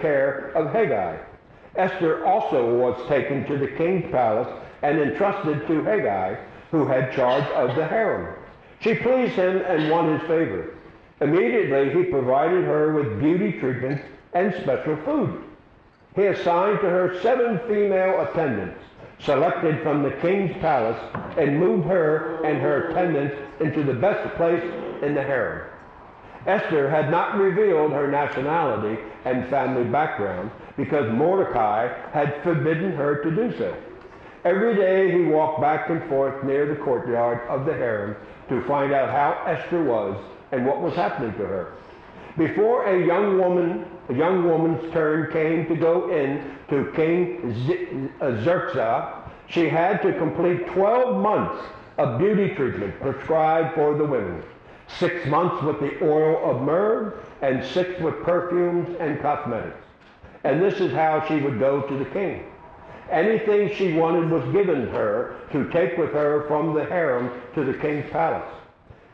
care of Haggai. Esther also was taken to the king's palace and entrusted to Haggai, who had charge of the harem. She pleased him and won his favor. Immediately he provided her with beauty treatment and special food. He assigned to her seven female attendants, selected from the king's palace, and moved her and her attendants into the best place in the harem. Esther had not revealed her nationality and family background because Mordecai had forbidden her to do so. Every day he walked back and forth near the courtyard of the harem to find out how Esther was and what was happening to her. Before a young woman, a young woman's turn came to go in to King Xerxes, she had to complete 12 months of beauty treatment prescribed for the women. Six months with the oil of myrrh, and six with perfumes and cosmetics. And this is how she would go to the king. Anything she wanted was given her to take with her from the harem to the king's palace.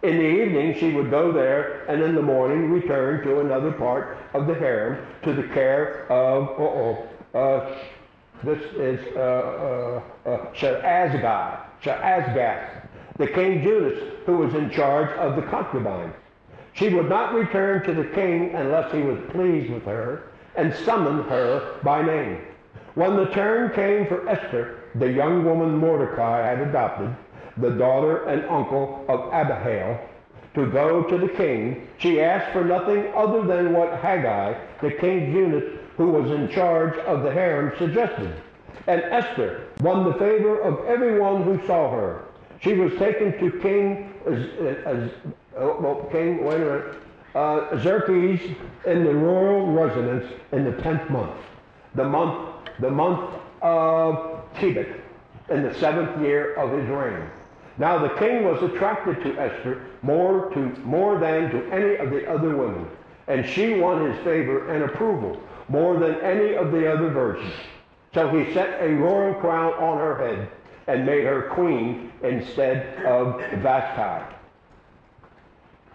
In the evening, she would go there, and in the morning return to another part of the harem to the care of, uh-oh, uh, this is uh, uh, uh, Shaashgaz, the king Judas, who was in charge of the concubines. She would not return to the king unless he was pleased with her and summoned her by name. When the turn came for Esther, the young woman Mordecai had adopted, the daughter and uncle of Abihail, to go to the king, she asked for nothing other than what Haggai, the king's eunuch who was in charge of the harem, suggested. And Esther won the favor of everyone who saw her. She was taken to King, uh, well, King, wait a minute, uh, Xerxes in the royal residence in the 10th month, the month, the month of Tebet, in the seventh year of his reign. Now the king was attracted to Esther more, to, more than to any of the other women, and she won his favor and approval more than any of the other virgins. So he set a royal crown on her head and made her queen instead of Vashti.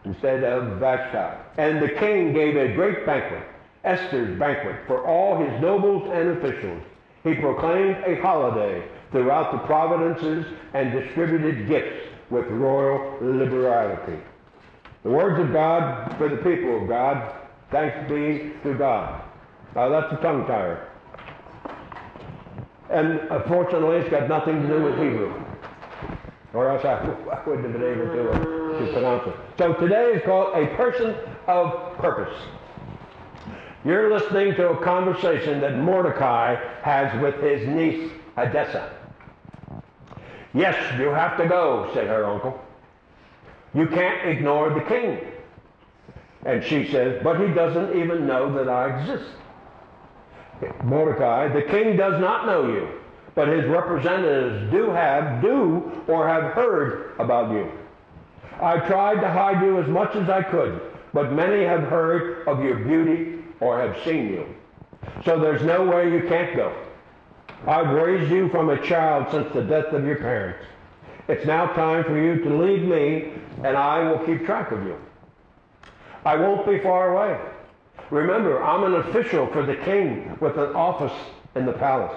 Instead of Vashti. And the king gave a great banquet, Esther's banquet, for all his nobles and officials. He proclaimed a holiday throughout the provinces and distributed gifts with royal liberality. The words of God for the people of God. Thanks be to God. Now that's a tongue tire. And unfortunately, it's got nothing to do with Hebrew. Or else I, I wouldn't have been able to, uh, to pronounce it. So today is called a person of purpose. You're listening to a conversation that Mordecai has with his niece, Hadassah. Yes, you have to go, said her uncle. You can't ignore the king. And she says, but he doesn't even know that I exist. Mordecai, the king does not know you, but his representatives do have, do, or have heard about you. I tried to hide you as much as I could, but many have heard of your beauty or have seen you. So there's no way you can't go. I've raised you from a child since the death of your parents. It's now time for you to leave me, and I will keep track of you. I won't be far away. Remember, I'm an official for the king with an office in the palace.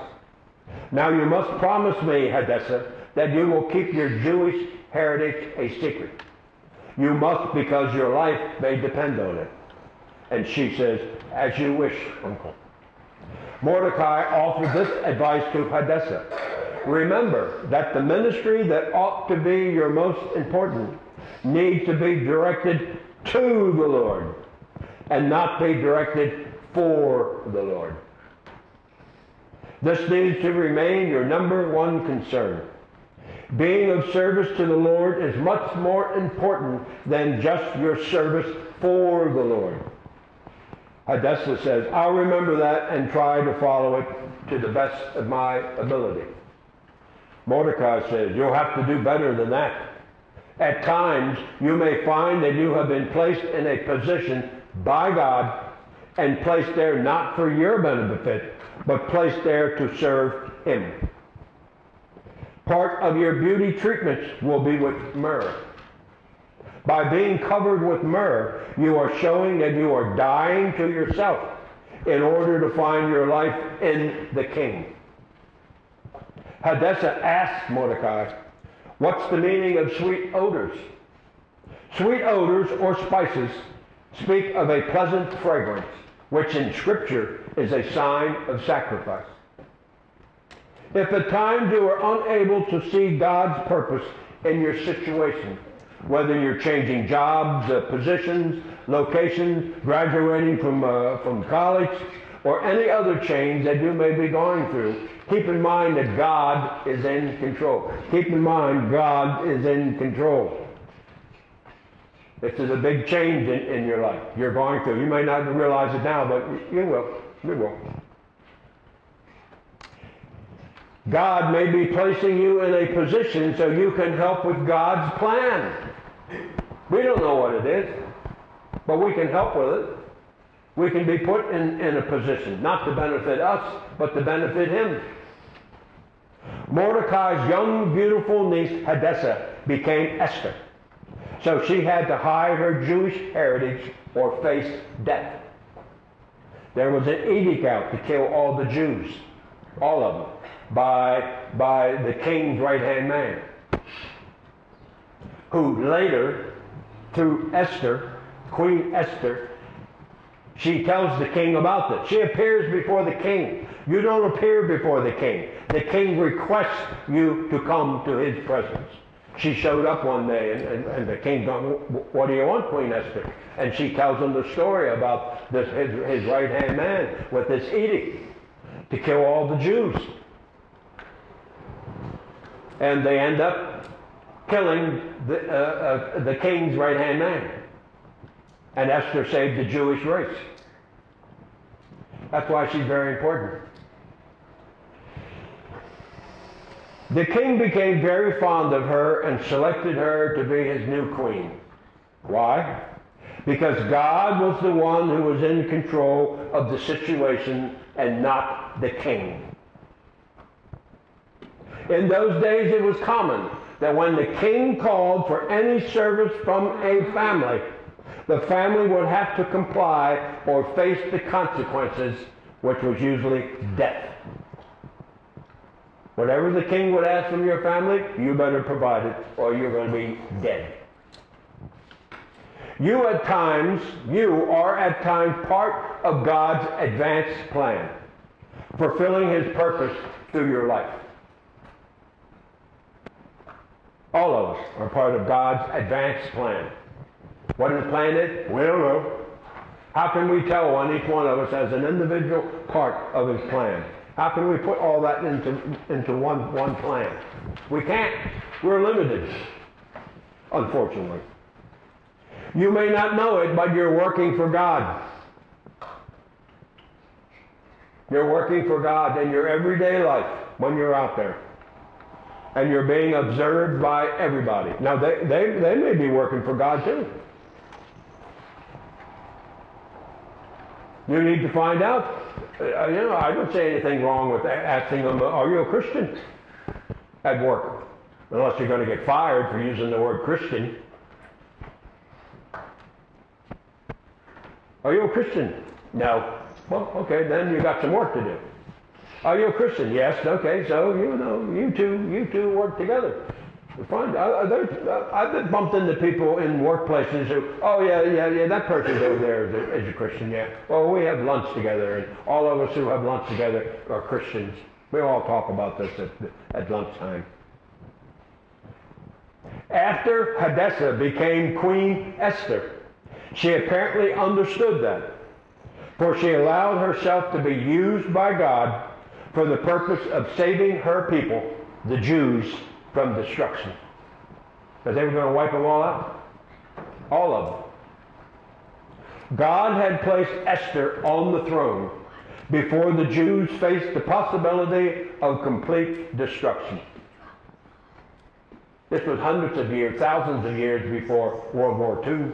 Now you must promise me, Hadassah, that you will keep your Jewish heritage a secret. You must because your life may depend on it. And she says, as you wish, uncle. Mordecai offered this advice to Hadassah. Remember that the ministry that ought to be your most important needs to be directed to the Lord and not be directed for the Lord. This needs to remain your number one concern. Being of service to the Lord is much more important than just your service for the Lord. Hadassah says, I'll remember that and try to follow it to the best of my ability. Mordecai says, You'll have to do better than that. At times, you may find that you have been placed in a position by God and placed there not for your benefit, but placed there to serve Him. Part of your beauty treatments will be with myrrh. By being covered with myrrh, you are showing that you are dying to yourself. in order to find your life in the king. Hadassah asked Mordecai, What's the meaning of sweet odors? Sweet odors or spices speak of a pleasant fragrance, which in Scripture is a sign of sacrifice. If at times you are unable to see God's purpose in your situation, whether you're changing jobs, uh, positions, locations, graduating from, uh, from college, or any other change that you may be going through, keep in mind that God is in control. Keep in mind God is in control. This is a big change in, in your life you're going through. You may not realize it now, but you will. You will. God may be placing you in a position so you can help with God's plan. We don't know what it is, but we can help with it. We can be put in, in a position, not to benefit us, but to benefit him. Mordecai's young, beautiful niece, Hadassah, became Esther. So she had to hide her Jewish heritage or face death. There was an edict out to kill all the Jews, all of them, by, by the king's right hand man, who later, through Esther, Queen Esther, she tells the king about this. She appears before the king. You don't appear before the king. The king requests you to come to his presence. She showed up one day, and, and, and the king going, what do you want, Queen Esther? And she tells him the story about this, his, his right-hand man with this edict to kill all the Jews. And they end up killing the, uh, uh, the king's right-hand man. And Esther saved the Jewish race. That's why she's very important. The king became very fond of her and selected her to be his new queen. Why? Because God was the one who was in control of the situation and not the king. In those days, it was common that when the king called for any service from a family, the family would have to comply or face the consequences, which was usually death. Whatever the king would ask from your family, you better provide it or you're going to be dead. You at times, you are at times part of God's advanced plan, fulfilling his purpose through your life. All of us are part of God's advanced plan. What his plan is, we don't know. How can we tell one, each one of us, as an individual part of his plan? How can we put all that into, into one, one plan? We can't. We're limited, unfortunately. You may not know it, but you're working for God. You're working for God in your everyday life when you're out there. And you're being observed by everybody. Now, they, they, they may be working for God too. You need to find out. Uh, you know, I don't say anything wrong with asking them, are you a Christian? At work. Unless you're going to get fired for using the word Christian. Are you a Christian? No. Well, okay, then you got some work to do. Are you a Christian? Yes. Okay, so you know, you two, you two work together. Fine. I've been bumped into people in workplaces who, oh yeah, yeah, yeah, that person's over there is a Christian, yeah. Well, we have lunch together, and all of us who have lunch together are Christians. We all talk about this at, at lunchtime. After Hadassah became Queen Esther, she apparently understood that, for she allowed herself to be used by God for the purpose of saving her people, the Jews, from destruction. Because they were going to wipe them all out. All of them. God had placed Esther on the throne before the Jews faced the possibility of complete destruction. This was hundreds of years, thousands of years before World War II.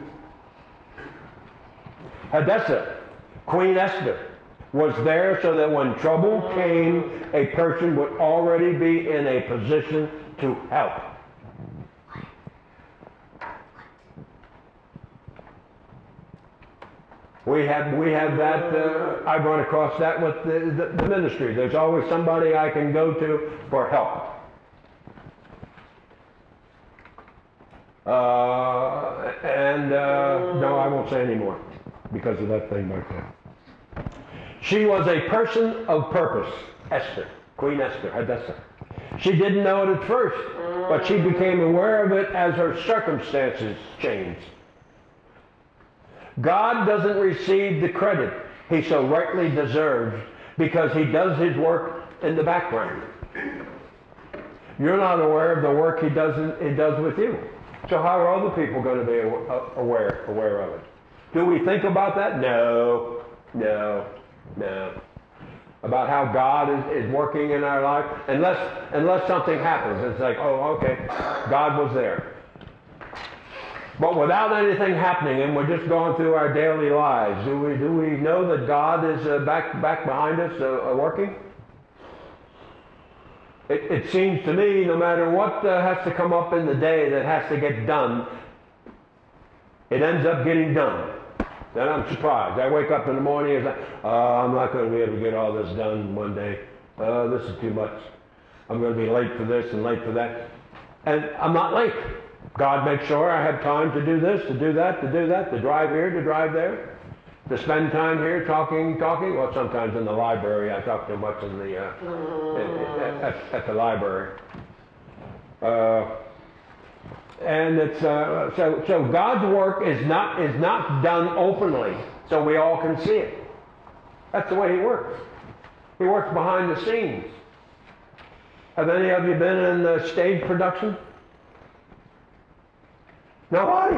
Hadassah, Queen Esther, was there so that when trouble came, a person would already be in a position to help. We have we have that. Uh, I've run across that with the, the, the ministry. There's always somebody I can go to for help. Uh, and uh, no, I won't say any more because of that thing back there. She was a person of purpose, Esther, Queen Esther, Hadassah. She didn't know it at first, but she became aware of it as her circumstances changed. God doesn't receive the credit he so rightly deserves because he does his work in the background. You're not aware of the work he does, in, he does with you. So how are other people going to be uh, aware, aware of it? Do we think about that? No, no, no. About how God is, is working in our life, unless unless something happens, it's like, oh, okay, God was there. But without anything happening, and we're just going through our daily lives, do we do we know that God is uh, back back behind us uh, uh working? It, it, seems to me, no matter what uh, has to come up in the day that has to get done, it ends up getting done. Then I'm surprised. I wake up in the morning and oh, I'm not going to be able to get all this done one day. Oh, this is too much. I'm going to be late for this and late for that. And I'm not late. God makes sure I have time to do this, to do that, to do that, to drive here, to drive there, to spend time here talking, talking. Well, sometimes in the library. I talk too much in the uh, at, at, at, the library. Uh, and it's uh, so so God's work is not is not done openly, so we all can see it. That's the way He works. He works behind the scenes. Have any of you been in the stage production? Nobody?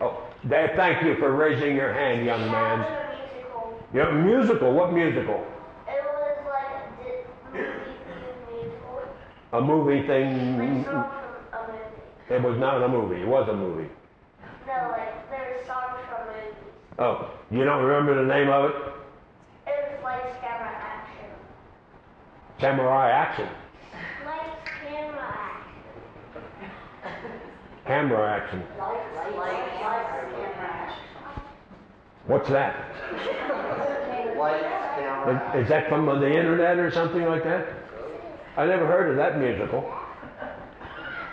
Oh, Dad, thank you for raising your hand, young man. musical. Yeah, musical. What musical? It was like a movie musical. A movie thing. Like songs from a movie. It was not a movie. It was a movie. No, like there's songs from movies. Oh, you don't remember the name of it? It was like camera action. Samurai Action. Like camera action. Camera Action. Like, like, camera action. What's that? Lights, camera. Is, is that from the internet or something like that? I never heard of that musical.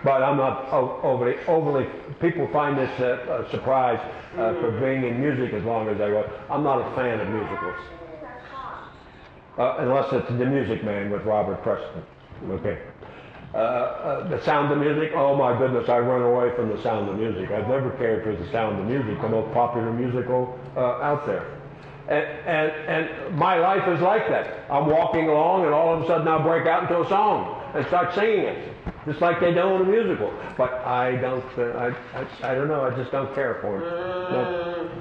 But I'm not overly, overly, people find this uh, a surprise uh, for being in music as long as I was. I'm not a fan of musicals. Uh, unless it's The Music Man with Robert Preston. Okay. Uh, uh, the sound of music, oh my goodness, I run away from the sound of music. I've never cared for the sound of music, the most popular musical uh, out there. And, and, and my life is like that. I'm walking along and all of a sudden I'll break out into a song and start singing it, just like they don't in a musical. But I don't, uh, I, I, I don't know, I just don't care for it. No.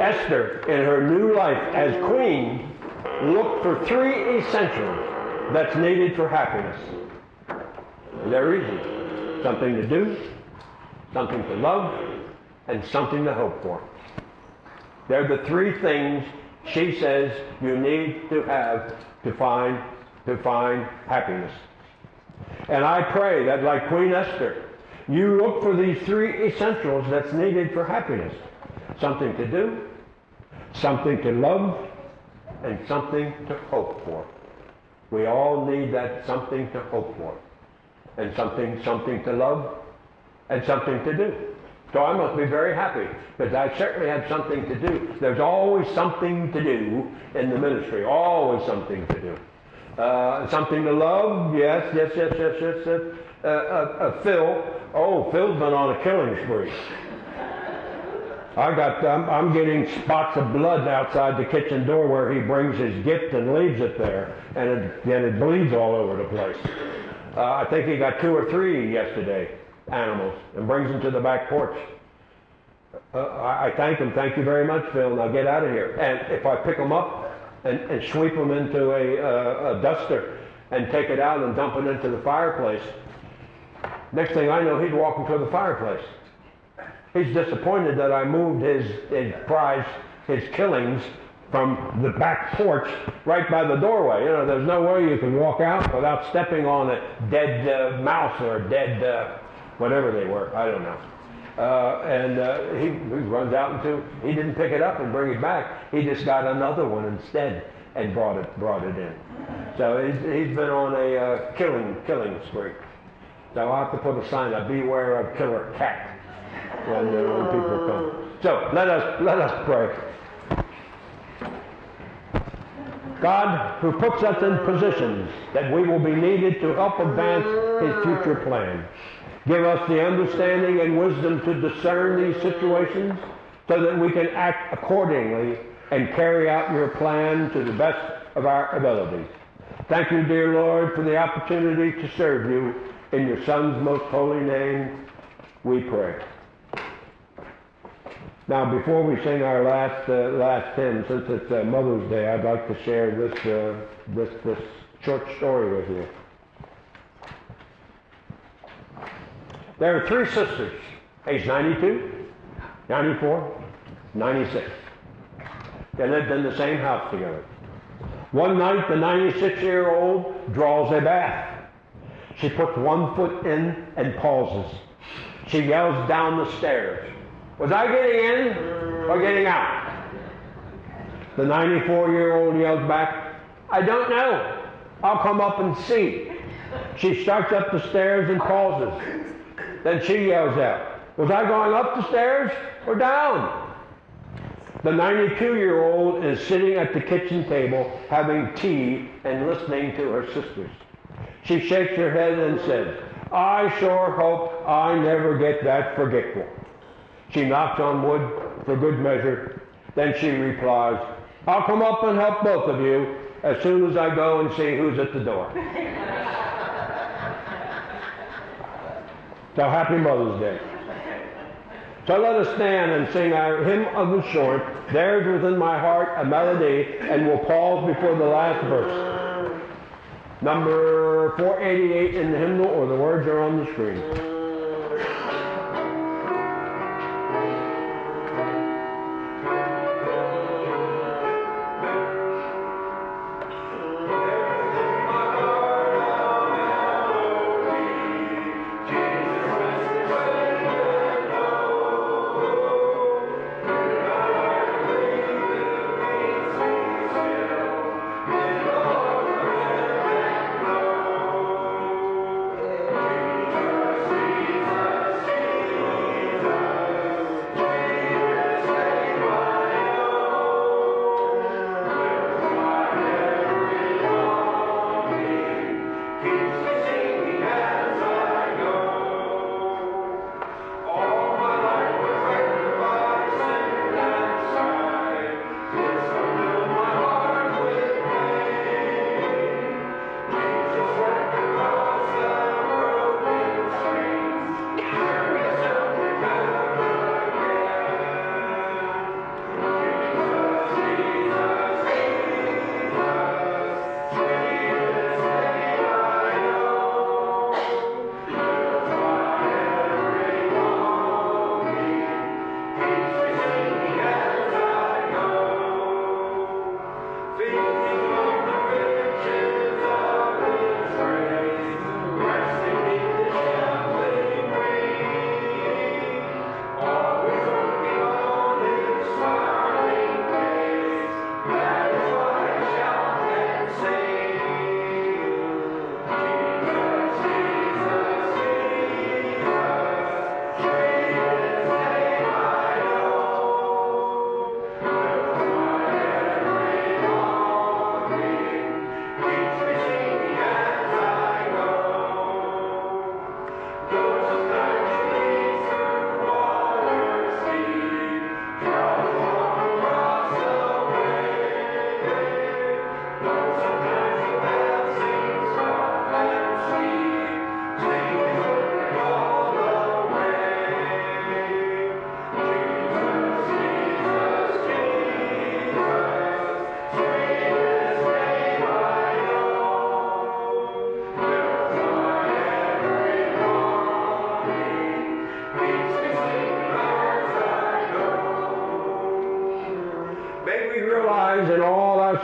Esther, in her new life as queen, looked for three essentials that's needed for happiness. They're easy. Something to do, something to love, and something to hope for. They're the three things she says you need to have to find to find happiness. And I pray that like Queen Esther, you look for these three essentials that's needed for happiness. Something to do, something to love, and something to hope for. We all need that something to hope for. And something something to love and something to do. So I must be very happy because I certainly have something to do. There's always something to do in the ministry, always something to do. Uh, something to love, yes, yes, yes, yes, yes. yes. Uh, uh, uh, Phil, oh, Phil's been on a killing spree. I got, I'm, I'm getting spots of blood outside the kitchen door where he brings his gift and leaves it there, and it, then it bleeds all over the place. Uh, I think he got two or three yesterday animals and brings them to the back porch. I, I thank him. Thank you very much, Phil. Now get out of here. And if I pick them up and, and sweep them into a, uh, a duster and take it out and dump it into the fireplace, next thing I know, he'd walk into the fireplace. He's disappointed that I moved his, his prize, his killings, from the back porch right by the doorway. You know, there's no way you can walk out without stepping on a dead uh, mouse or dead uh, whatever they were. I don't know. Uh, and uh, he, he runs out into, he didn't pick it up and bring it back. He just got another one instead and brought it, brought it in. So he's, he's been on a uh, killing, killing spree. So I'll have to put a sign up, beware of killer cat when, uh, when people come. So let us, let us pray. God, who puts us in positions that we will be needed to help advance his future plan. Give us the understanding and wisdom to discern these situations so that we can act accordingly and carry out your plan to the best of our abilities. Thank you, dear Lord, for the opportunity to serve you. In your Son's most holy name, we pray. Now, before we sing our last uh, last hymn, since it's uh, Mother's Day, I'd like to share this uh, this this short story with you. There are three sisters, age 92, 94, 96. They lived in the same house together. One night, the 96-year-old draws a bath. She puts one foot in and pauses. She yells down the stairs. Was I getting in or getting out? The 94-year-old yells back, I don't know. I'll come up and see. She starts up the stairs and pauses. Then she yells out, Was I going up the stairs or down? The 92 year old is sitting at the kitchen table having tea and listening to her sisters. She shakes her head and says, I sure hope I never get that forgetful. She knocks on wood for good measure. Then she replies, I'll come up and help both of you as soon as I go and see who's at the door. so happy Mother's Day. So let us stand and sing our hymn of the short, There's Within My Heart a Melody, and we'll pause before the last verse. Number 488 in the hymnal, or the words are on the screen.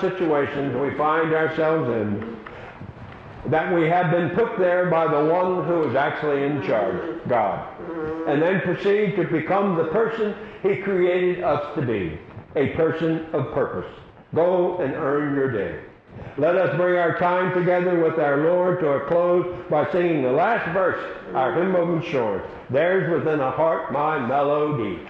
Situations we find ourselves in that we have been put there by the one who is actually in charge, God, and then proceed to become the person He created us to be, a person of purpose. Go and earn your day. Let us bring our time together with our Lord to a close by singing the last verse, our hymn of assurance. There's within a heart my melody.